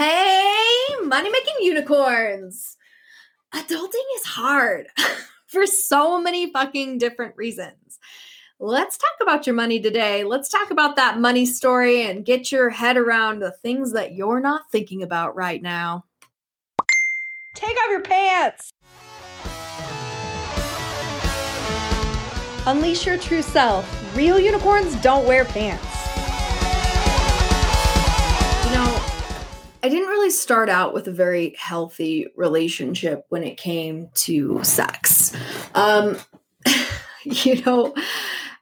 Hey, money making unicorns. Adulting is hard for so many fucking different reasons. Let's talk about your money today. Let's talk about that money story and get your head around the things that you're not thinking about right now. Take off your pants. Unleash your true self. Real unicorns don't wear pants. I didn't really start out with a very healthy relationship when it came to sex. Um, you know,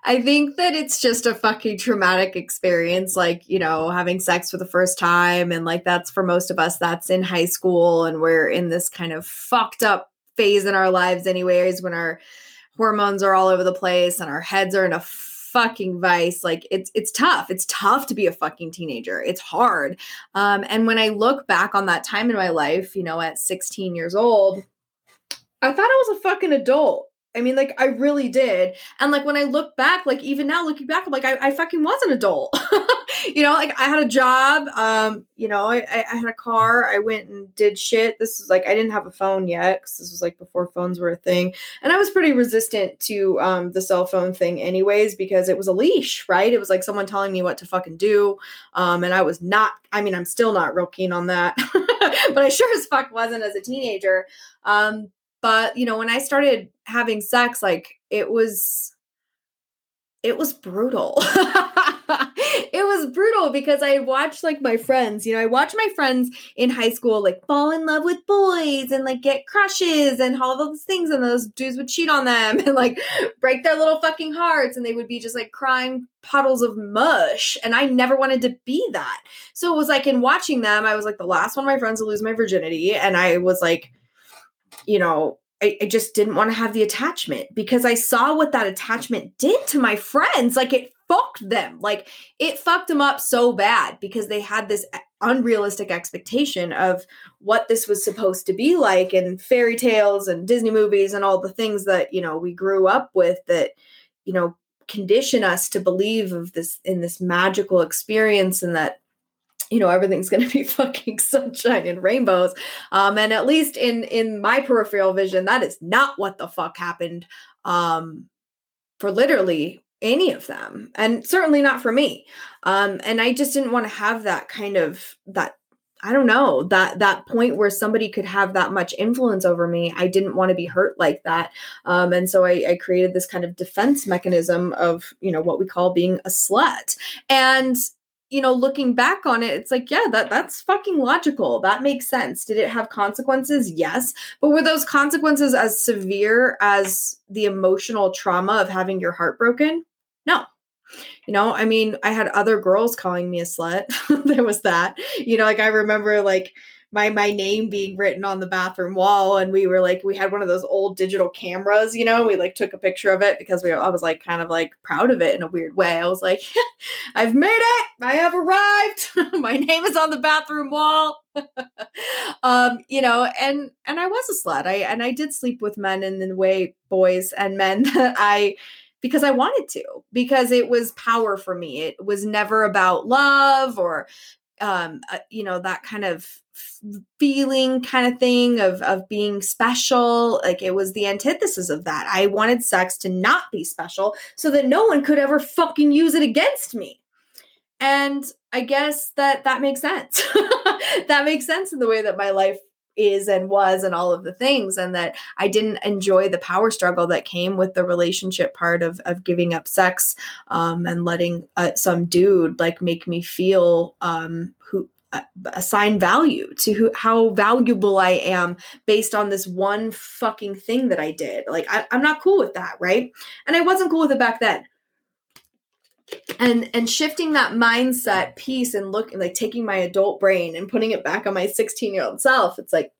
I think that it's just a fucking traumatic experience, like, you know, having sex for the first time. And like, that's for most of us, that's in high school. And we're in this kind of fucked up phase in our lives, anyways, when our hormones are all over the place and our heads are in a fucking vice. Like it's it's tough. It's tough to be a fucking teenager. It's hard. Um and when i look back on that time in my life you know at 16 years old i thought i was a fucking adult. I mean, like, I really did. And like, when I look back, like, even now looking back, I'm like, I, I fucking was an adult. you know, like, I had a job. Um, you know, I, I had a car. I went and did shit. This is like, I didn't have a phone yet because this was like before phones were a thing. And I was pretty resistant to um, the cell phone thing, anyways, because it was a leash, right? It was like someone telling me what to fucking do. Um, and I was not, I mean, I'm still not real keen on that, but I sure as fuck wasn't as a teenager. Um, but you know when i started having sex like it was it was brutal it was brutal because i watched like my friends you know i watched my friends in high school like fall in love with boys and like get crushes and all of those things and those dudes would cheat on them and like break their little fucking hearts and they would be just like crying puddles of mush and i never wanted to be that so it was like in watching them i was like the last one of my friends to lose my virginity and i was like you know, I, I, just didn't want to have the attachment because I saw what that attachment did to my friends. Like it fucked them. Like it fucked them up so bad because they had this unrealistic expectation of what this was supposed to be like and fairy tales and Disney movies and all the things that, you know, we grew up with that, you know, condition us to believe of this in this magical experience and that you know everything's going to be fucking sunshine and rainbows um and at least in in my peripheral vision that is not what the fuck happened um for literally any of them and certainly not for me. Um and i just didn't want to have that kind of that i don't know that that point where somebody could have that much influence over me. I didn't want to be hurt like that. Um and so I, I created this kind of defense mechanism of you know what we call being a slut. And you know looking back on it it's like yeah that that's fucking logical. That makes sense. Did it have consequences? Yes. But were those consequences as severe as the emotional trauma of having your heart broken? No. You know i mean i had other girls calling me a slut. There was that. You know like i remember like my my name being written on the bathroom wall. And we were like we had one of those old digital cameras you know we like took a picture of it because we I was like kind of like proud of it in a weird way. I was like I've made it. I have arrived. My name is on the bathroom wall. Um you know and and I was a slut. I and I did sleep with men in the way boys and men that I because I wanted to, because it was power for me. It was never about love or um uh, you know that kind of feeling kind of thing of of being special like it was the antithesis of that. I wanted sex to not be special so that no one could ever fucking use it against me. And i guess that that makes sense. That makes sense in the way that my life is and was and all of the things and that I didn't enjoy the power struggle that came with the relationship part of of giving up sex um, and letting uh, some dude like make me feel um, who assign value to who, how valuable I am based on this one fucking thing that I did. Like I, I'm not cool with that, right? And I wasn't cool with it back then and and shifting that mindset piece and looking like taking my adult brain and putting it back on my 16 year old self it's like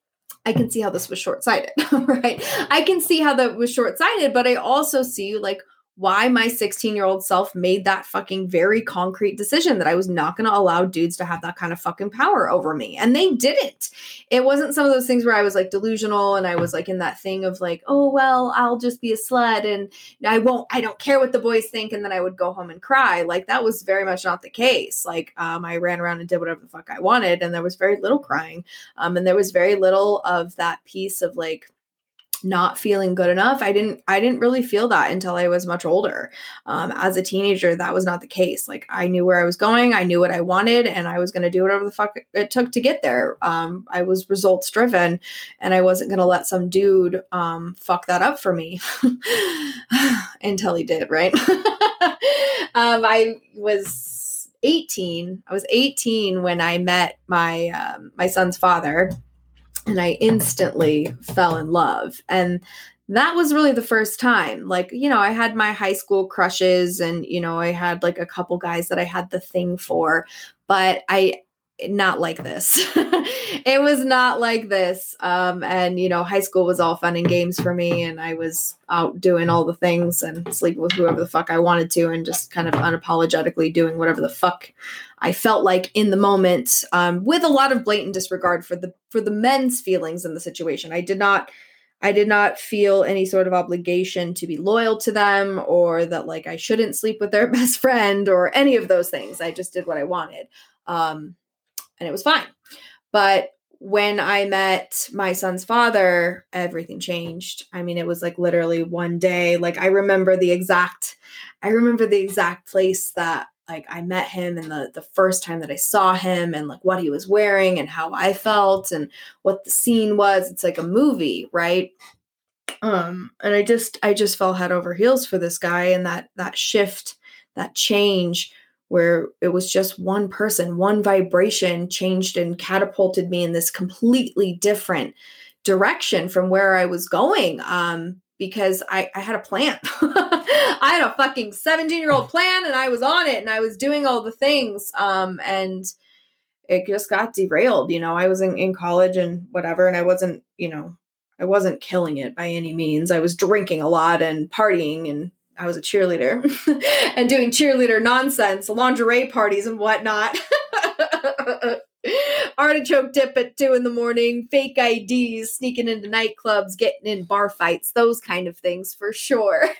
i can see how this was short-sighted right? I can see how that was short-sighted but i also see like why my 16 year old self made that fucking very concrete decision that I was not going to allow dudes to have that kind of fucking power over me. And they didn't. It wasn't some of those things where I was like delusional and I was like in that thing of like, oh, well, I'll just be a slut and I won't, I don't care what the boys think. And then I would go home and cry. Like that was very much not the case. Like um, I ran around and did whatever the fuck I wanted. And there was very little crying. Um, and there was very little of that piece of like, not feeling good enough. I didn't i didn't really feel that until i was much older. Um, as a teenager that was not the case. Like i knew where i was going i knew what i wanted and i was going to do whatever the fuck it took to get there. Um, i was results driven and i wasn't going to let some dude um, fuck that up for me until he did right? Um, i was 18 i was 18 when i met my um, my son's father and I instantly fell in love. And that was really the first time. Like, you know, I had my high school crushes and, you know, I had like a couple guys that I had the thing for, but I not like this. it was not like this. Um, and you know, high school was all fun and games for me, and I was out doing all the things and sleeping with whoever the fuck I wanted to, and just kind of unapologetically doing whatever the fuck I felt like in the moment, um, with a lot of blatant disregard for the for the men's feelings in the situation. I did not. I did not feel any sort of obligation to be loyal to them or that like I shouldn't sleep with their best friend or any of those things. I just did what I wanted. Um, and it was fine. But when I met my son's father, everything changed. I mean, it was like literally one day. Like I remember the exact, I remember the exact place that like I met him and the the first time that I saw him and like what he was wearing and how I felt and what the scene was. It's like a movie, right? Um, and I just I just fell head over heels for this guy and that that shift, that change where it was just one person, one vibration changed and catapulted me in this completely different direction from where I was going. Um, because I, I had a plan. I had a fucking 17 year old plan and I was on it and I was doing all the things. Um, and it just got derailed. You know, I was in, in college and whatever, and I wasn't, you know, I wasn't killing it by any means. I was drinking a lot and partying and I was a cheerleader and doing cheerleader nonsense, lingerie parties and whatnot. Artichoke dip at two in the morning, fake IDs, sneaking into nightclubs, getting in bar fights, those kind of things for sure.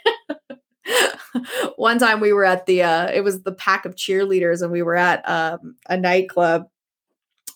One time we were at the, uh, it was the pack of cheerleaders, and we were at um, a nightclub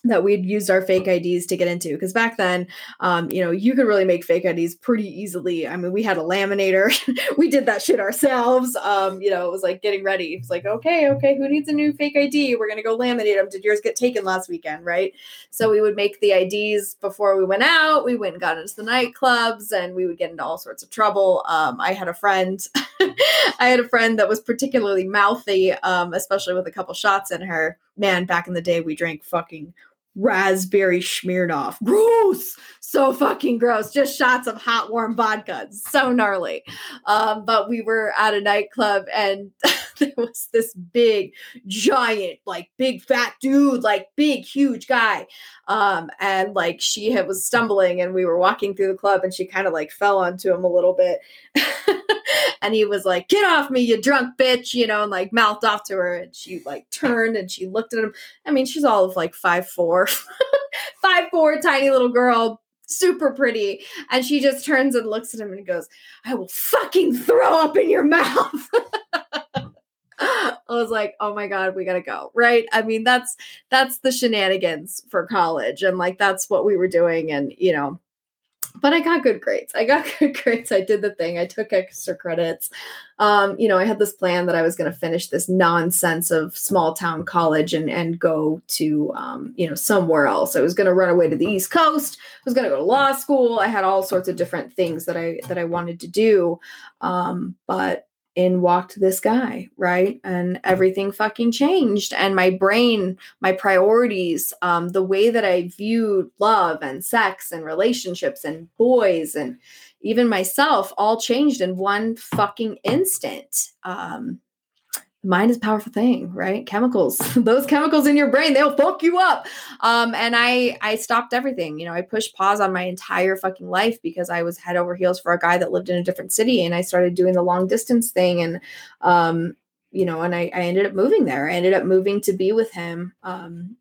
that we'd used our fake IDs to get into. Because back then, um, you know, you could really make fake IDs pretty easily. I mean, we had a laminator. we did that shit ourselves. Um, you know, it was like getting ready. It's like, okay, okay, who needs a new fake ID? We're gonna go laminate them. Did yours get taken last weekend? Right. So we would make the IDs before we went out. We went and got into the nightclubs, and we would get into all sorts of trouble. Um, I had a friend. I had a friend that was particularly mouthy, um, especially with a couple shots in her. Man, back in the day, we drank fucking raspberry Smirnoff. Gross. So fucking gross. Just shots of hot, warm vodka. so gnarly. Um, but we were at a nightclub and there was this big, giant, like big fat dude, like big, huge guy. Um, and like she had was stumbling and we were walking through the club and she kind of like fell onto him a little bit. and he was like, Get off me, you drunk bitch, you know, and like mouthed off to her. And she like turned and she looked at him. I mean, she's all of like five four, five four, tiny little girl, super pretty. And she just turns and looks at him and goes, I will fucking throw up in your mouth. I was like, oh my god, we gotta go, right? I mean, that's that's the shenanigans for college, and like that's what we were doing, and you know, but I got good grades. I got good grades. I did the thing. I took extra credits. Um, you know, I had this plan that I was going to finish this nonsense of small town college and and go to um, you know somewhere else. I was going to run away to the East Coast. I was going to go to law school. I had all sorts of different things that I that I wanted to do. Um, but in walked this guy, right? And everything fucking changed. And my brain, my priorities, um, the way that I viewed love and sex and relationships and boys and even myself all changed in one fucking instant. Um, mind is a powerful thing, right? Chemicals, those chemicals in your brain, they'll fuck you up. Um, and I I stopped everything. You know, I pushed pause on my entire fucking life because I was head over heels for a guy that lived in a different city, and I started doing the long distance thing, and um, you know, and I, I ended up moving there. I ended up moving to be with him. Um,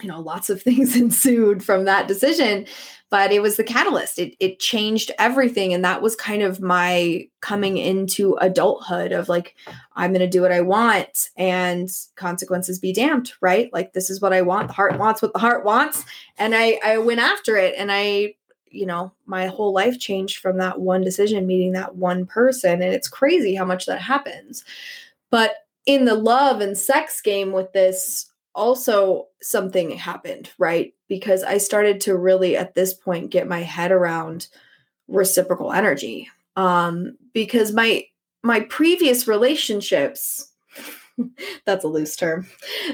you know, lots of things ensued from that decision, but it was the catalyst. It it changed everything, and that was kind of my coming into adulthood of like, I'm going to do what I want, and consequences be damned, right? Like this is what I want. The heart wants what the heart wants, and I I went after it, and I you know my whole life changed from that one decision meeting that one person and it's crazy how much that happens but in the love and sex game with this also something happened, right? Because I started to really at this point get my head around reciprocal energy. Um because my my previous relationships that's a loose term.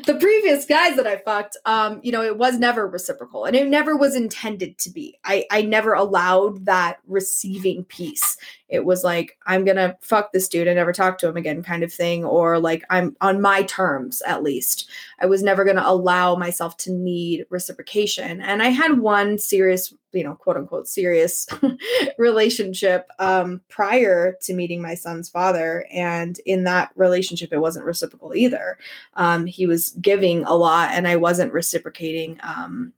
The previous guys that I fucked, um, you know, it was never reciprocal and it never was intended to be. I, I never allowed that receiving piece. It was like, I'm gonna fuck this dude and never talk to him again, kind of thing, or like I'm on my terms at least. I was never gonna allow myself to need reciprocation. And I had one serious you know, quote unquote serious relationship um, prior to meeting my son's father. And in that relationship, it wasn't reciprocal either. Um, he was giving a lot and I wasn't reciprocating. Um,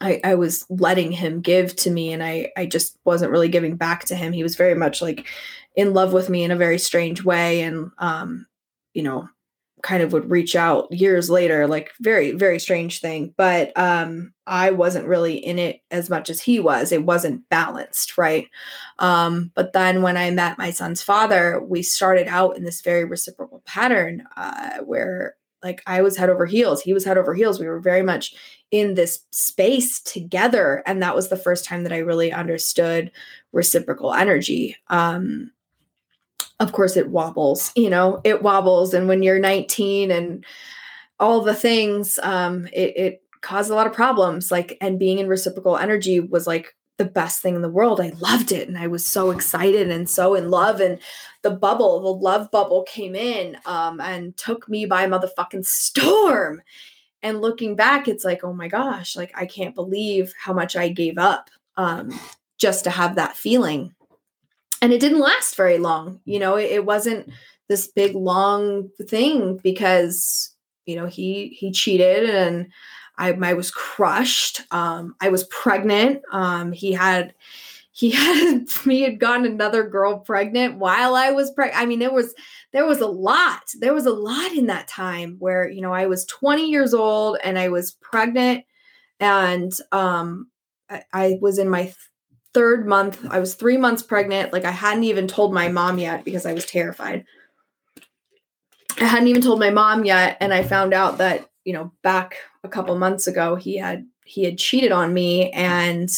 I, I was letting him give to me and I, I just wasn't really giving back to him. He was very much like in love with me in a very strange way. And, um, you know, kind of would reach out years later like very very strange thing but um i wasn't really in it as much as he was. It wasn't balanced right? Um but then when i met my son's father we started out in this very reciprocal pattern uh where like i was head over heels he was head over heels. We were very much in this space together and that was the first time that i really understood reciprocal energy. Um of course it wobbles you know it wobbles and when you're 19 and all the things um it, it caused a lot of problems like and being in reciprocal energy was like the best thing in the world. I loved it and i was so excited and so in love and the bubble the love bubble came in um and took me by motherfucking storm. And looking back it's like oh my gosh like i can't believe how much i gave up um just to have that feeling and it didn't last very long you know it, it, wasn't this big long thing because you know he he cheated and i i was crushed um i was pregnant um he had he had he had gotten another girl pregnant while i was pregnant i mean there was there was a lot there was a lot in that time where you know i was 20 years old and i was pregnant and um I, I was in my third month. I was three months pregnant. Like I hadn't even told my mom yet because I was terrified. I hadn't even told my mom yet. And I found out that, you know, back a couple months ago, he had he had cheated on me and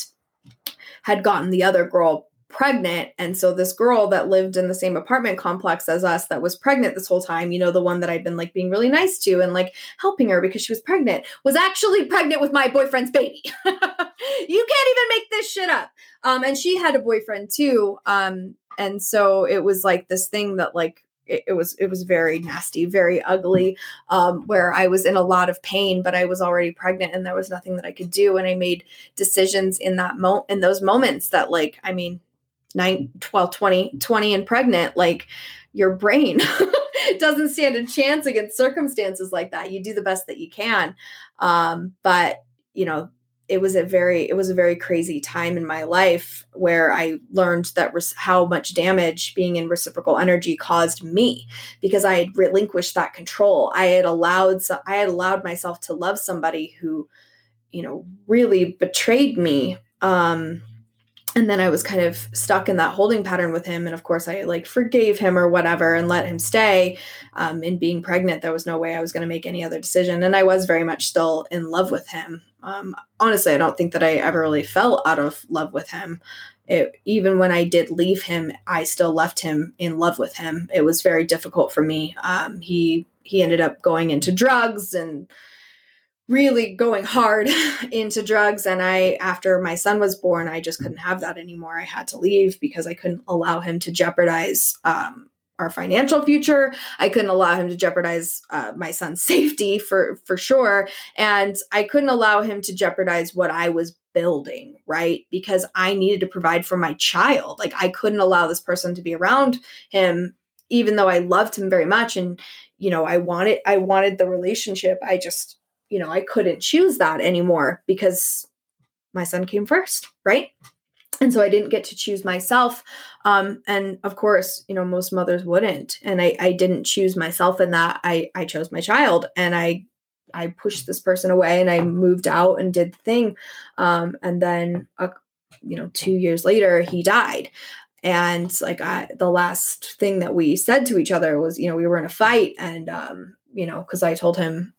had gotten the other girl pregnant. And so this girl that lived in the same apartment complex as us that was pregnant this whole time, you know, the one that I'd been like being really nice to and like helping her because she was pregnant, was actually pregnant with my boyfriend's baby. you can't even make this shit up. Um, and she had a boyfriend too. Um, and so it was like this thing that like it, it, was it was very nasty, very ugly, um, where I was in a lot of pain, but I was already pregnant and there was nothing that I could do. And I made decisions in that moment in those moments that like, I mean, 9 12 20 20 and pregnant like your brain doesn't stand a chance against circumstances like that. You do the best that you can. Um, but you know it was a very it was a very crazy time in my life where i learned that res- how much damage being in reciprocal energy caused me because i had relinquished that control. I had allowed i had allowed myself to love somebody who you know really betrayed me. Um and then I was kind of stuck in that holding pattern with him. And of course, I like forgave him or whatever and let him stay. Um, in being pregnant, there was no way I was going to make any other decision. And I was very much still in love with him. Um, honestly, I don't think that I ever really fell out of love with him. It, even when I did leave him, I still left him in love with him. It was very difficult for me. Um, he he ended up going into drugs and really going hard into drugs and i after my son was born i just couldn't have that anymore i had to leave because i couldn't allow him to jeopardize um, our financial future. I couldn't allow him to jeopardize uh, my son's safety for for sure, and I couldn't allow him to jeopardize what I was building, right? Because I needed to provide for my child. Like I couldn't allow this person to be around him even though I loved him very much and you know, I wanted I wanted the relationship. I just, you know, I couldn't choose that anymore because my son came first, right? and so i didn't get to choose myself. Um, and of course you know most mothers wouldn't. And I, I didn't choose myself in that. I i chose my child and i i pushed this person away and i moved out and did the thing. Um, and then uh, you know two years later he died. And like I, the last thing that we said to each other was you know we were in a fight and um, you know because i told him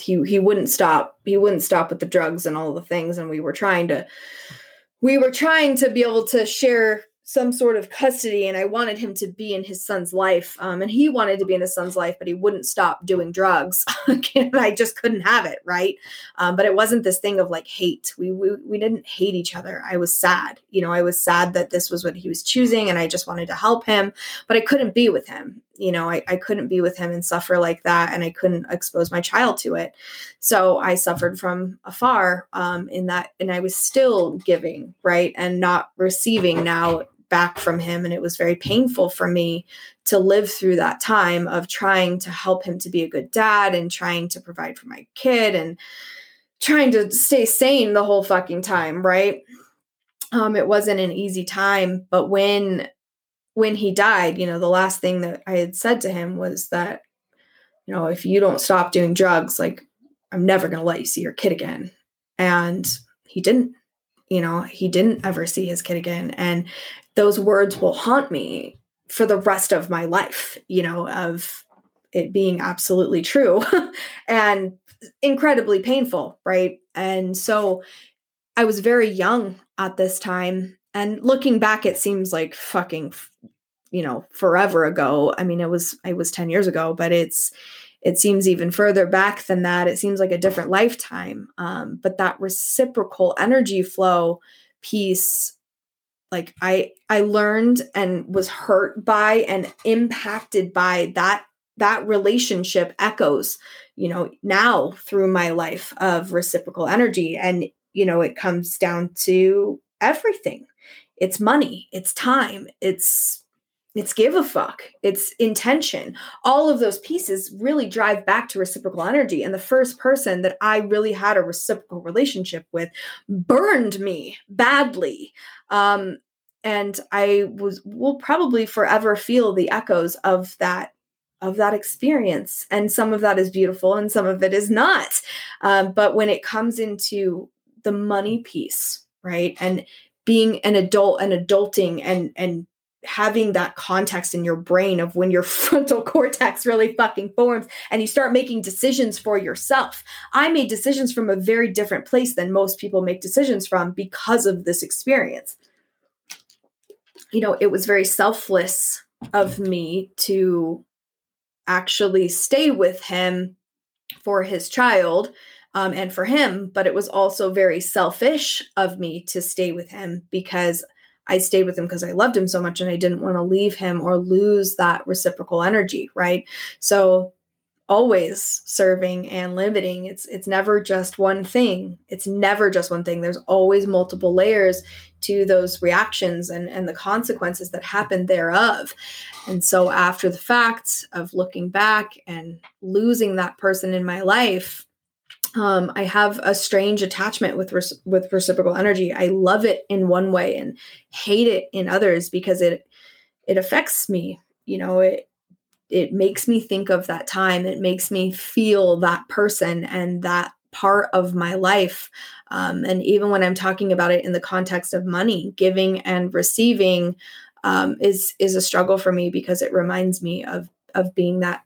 he he wouldn't stop he wouldn't stop with the drugs and all the things. And we were trying to we were trying to be able to share some sort of custody. And i wanted him to be in his son's life um, and he wanted to be in his son's life but he wouldn't stop doing drugs. I just couldn't have it right? Um, but it wasn't this thing of like hate. We, we we didn't hate each other. I was sad. You know i was sad that this was what he was choosing and i just wanted to help him but i couldn't be with him you know I, I couldn't be with him and suffer like that and i couldn't expose my child to it. So i suffered from afar um, in that and i was still giving right and not receiving now back from him. And it was very painful for me to live through that time of trying to help him to be a good dad and trying to provide for my kid and trying to stay sane the whole fucking time right? Um it wasn't an easy time but when when he died you know the last thing that i had said to him was that you know if you don't stop doing drugs like i'm never going to let you see your kid again and he didn't you know he didn't ever see his kid again and those words will haunt me for the rest of my life, you know, of it being absolutely true and incredibly painful, right? And so I was very young at this time. And looking back, it seems like fucking, you know, forever ago. I mean, it was, it was 10 years ago, but it's, it seems even further back than that. It seems like a different lifetime. Um, but that reciprocal energy flow piece like i i learned and was hurt by and impacted by that that relationship echoes you know now through my life of reciprocal energy and you know it comes down to everything it's money it's time it's it's give a fuck it's intention all of those pieces really drive back to reciprocal energy and the first person that i really had a reciprocal relationship with burned me badly um, and I was will probably forever feel the echoes of that of that experience. And some of that is beautiful, and some of it is not. Um, but when it comes into the money piece, right, and being an adult and adulting and and having that context in your brain of when your frontal cortex really fucking forms and you start making decisions for yourself. I made decisions from a very different place than most people make decisions from because of this experience you know, it was very selfless of me to actually stay with him for his child um, and for him, but it was also very selfish of me to stay with him because I stayed with him because I loved him so much and I didn't want to leave him or lose that reciprocal energy, right? So always serving and limiting it's it's never just one thing. It's never just one thing. There's always multiple layers to those reactions and and the consequences that happen thereof. And so after the fact of looking back and losing that person in my life um, I have a strange attachment with with reciprocal energy. I love it in one way and hate it in others because it it affects me. You know, it it makes me think of that time it makes me feel that person and that part of my life um, and even when i'm talking about it in the context of money giving and receiving um, is is a struggle for me because it reminds me of of being that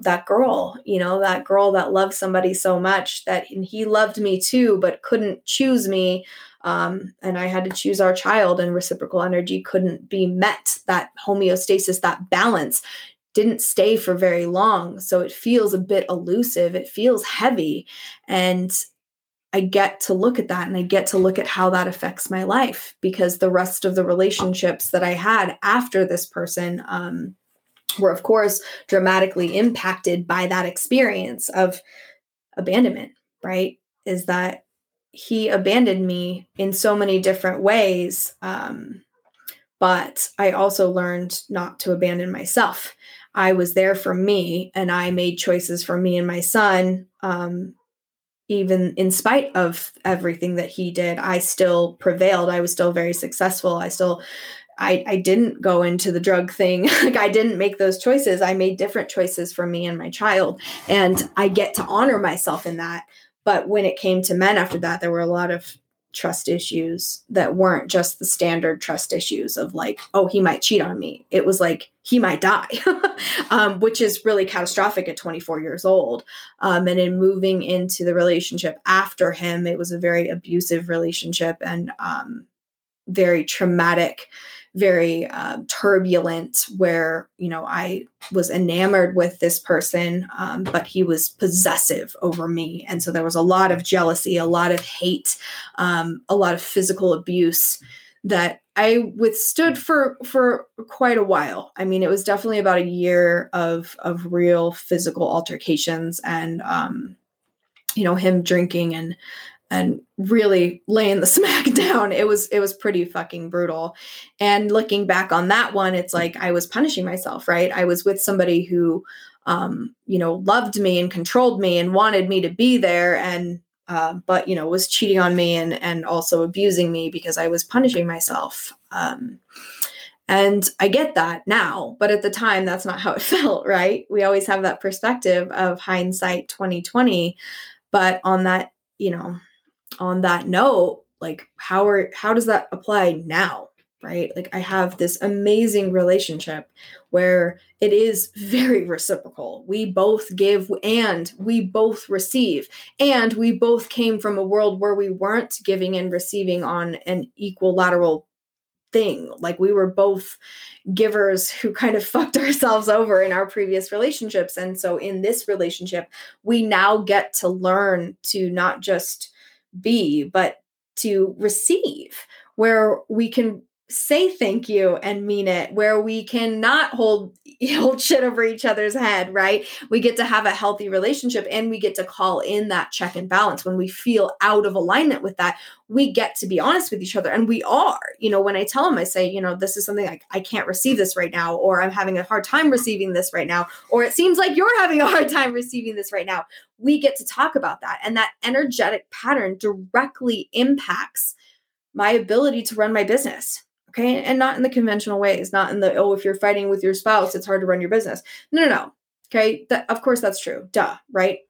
that girl you know that girl that loved somebody so much that he loved me too but couldn't choose me um, and i had to choose our child and reciprocal energy couldn't be met that homeostasis that balance didn't stay for very long. So it feels a bit elusive, it feels heavy. And I get to look at that and I get to look at how that affects my life because the rest of the relationships that I had after this person, um, were, of course, dramatically impacted by that experience of abandonment, right? Is that he abandoned me in so many different ways. Um, but I also learned not to abandon myself. I was there for me and I made choices for me and my son. Um, even in spite of everything that he did, I still prevailed. I was still very successful. I still I, I didn't go into the drug thing. like I didn't make those choices. I made different choices for me and my child. And I get to honor myself in that. But when it came to men after that, there were a lot of trust issues that weren't just the standard trust issues of like, oh, he might cheat on me. It was like, he might die, um, which is really catastrophic at 24 years old. Um, and in moving into the relationship after him, it was a very abusive relationship and um, very traumatic very uh, turbulent where you know i was enamored with this person um, but he was possessive over me. And so there was a lot of jealousy a lot of hate um, a lot of physical abuse that i withstood for for quite a while. I mean it was definitely about a year of of real physical altercations and um, you know him drinking and and really laying the smack down. It was it was pretty fucking brutal. And looking back on that one it's like i was punishing myself right? I was with somebody who um you know loved me and controlled me and wanted me to be there and uh, but you know was cheating on me and and also abusing me because i was punishing myself. Um and i get that now but at the time that's not how it felt right? We always have that perspective of hindsight 2020 but on that you know on that note, like how are how does that apply now? Right? Like I have this amazing relationship where it is very reciprocal. We both give and we both receive. And we both came from a world where we weren't giving and receiving on an equilateral thing. Like we were both givers who kind of fucked ourselves over in our previous relationships. And so in this relationship, we now get to learn to not just be, but to receive, where we can say thank you and mean it where we cannot hold hold shit over each other's head right? We get to have a healthy relationship and we get to call in that check and balance. When we feel out of alignment with that we get to be honest with each other and we are. You know when i tell them i say you know this is something like i can't receive this right now or i'm having a hard time receiving this right now or it seems like you're having a hard time receiving this right now. We get to talk about that and that energetic pattern directly impacts my ability to run my business Okay. And not in the conventional ways, not in the, oh, if you're fighting with your spouse, it's hard to run your business. No, no, no. Okay. That, of course, that's true. Duh. Right.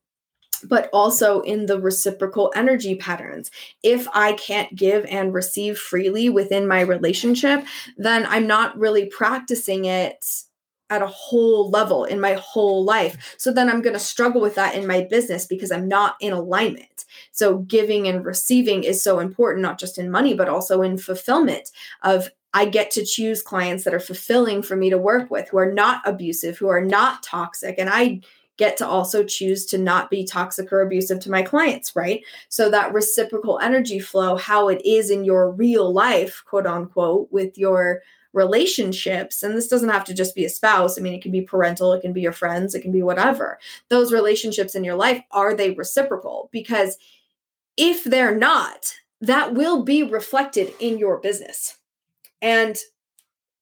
But also in the reciprocal energy patterns. If I can't give and receive freely within my relationship, then I'm not really practicing it at a whole level in my whole life. So then I'm going to struggle with that in my business because I'm not in alignment. So giving and receiving is so important, not just in money, but also in fulfillment of I get to choose clients that are fulfilling for me to work with, who are not abusive, who are not toxic. And I get to also choose to not be toxic or abusive to my clients, right? So that reciprocal energy flow, how it is in your real life, quote unquote, with your relationships and this doesn't have to just be a spouse i mean it can be parental it can be your friends it can be whatever those relationships in your life are they reciprocal because if they're not that will be reflected in your business and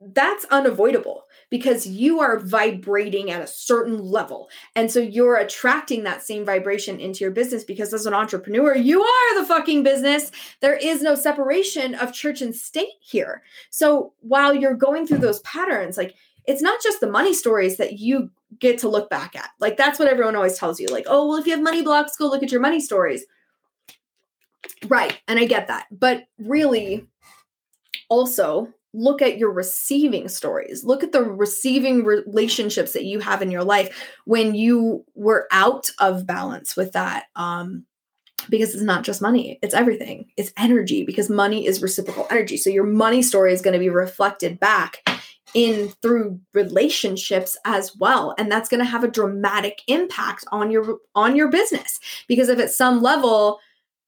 that's unavoidable because you are vibrating at a certain level. And so you're attracting that same vibration into your business because as an entrepreneur, you are the fucking business. There is no separation of church and state here. So while you're going through those patterns, like it's not just the money stories that you get to look back at. Like that's what everyone always tells you. Like, oh, well, if you have money blocks, go look at your money stories. Right. And I get that. But really, also, look at your receiving stories. Look at the receiving relationships that you have in your life when you were out of balance with that um because it's not just money it's everything. It's energy because money is reciprocal energy. So your money story is going to be reflected back in through relationships as well and that's going to have a dramatic impact on your on your business. Because if at some level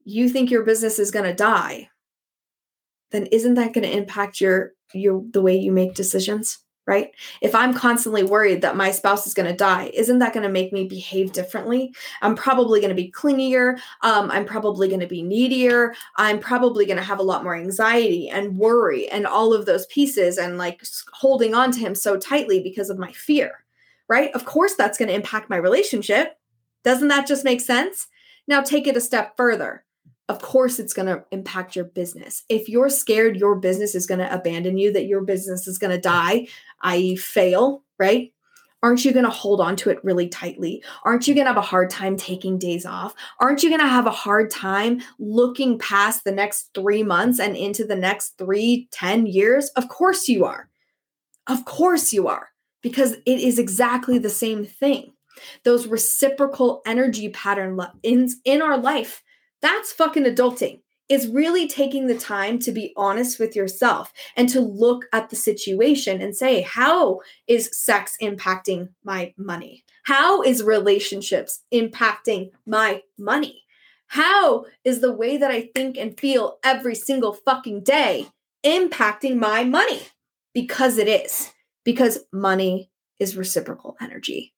you think your business is going to die then isn't that going to impact your your the way you make decisions right? If I'm constantly worried that my spouse is going to die, isn't that going to make me behave differently? I'm probably going to be clingier. Um, I'm probably going to be needier. I'm probably going to have a lot more anxiety and worry and all of those pieces and like holding on to him so tightly because of my fear, right? Of course, that's going to impact my relationship. Doesn't that just make sense? Now, take it a step further of course it's going to impact your business. If you're scared your business is going to abandon you, that your business is going to die, i.e., fail, right? Aren't you going to hold on to it really tightly? Aren't you going to have a hard time taking days off? Aren't you going to have a hard time looking past the next three months and into the next three, ten years? Of course you are. Of course you are, because it is exactly the same thing. Those reciprocal energy pattern in, in our life that's fucking adulting. Is really taking the time to be honest with yourself and to look at the situation and say, how is sex impacting my money? How is relationships impacting my money? How is the way that I think and feel every single fucking day impacting my money? Because it is. Because money is reciprocal energy.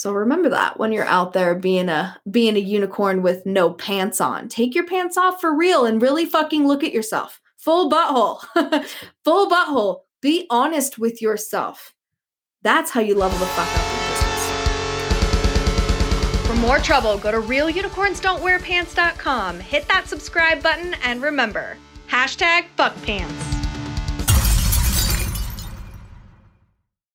So remember that when you're out there being a being a unicorn with no pants on. Take your pants off for real and really fucking look at yourself. Full butthole. Full butthole. Be honest with yourself. That's how you level the fuck up in business. For more trouble, go to realunicornsdon'twearpants.com. Hit that subscribe button and remember, hashtag fuck pants.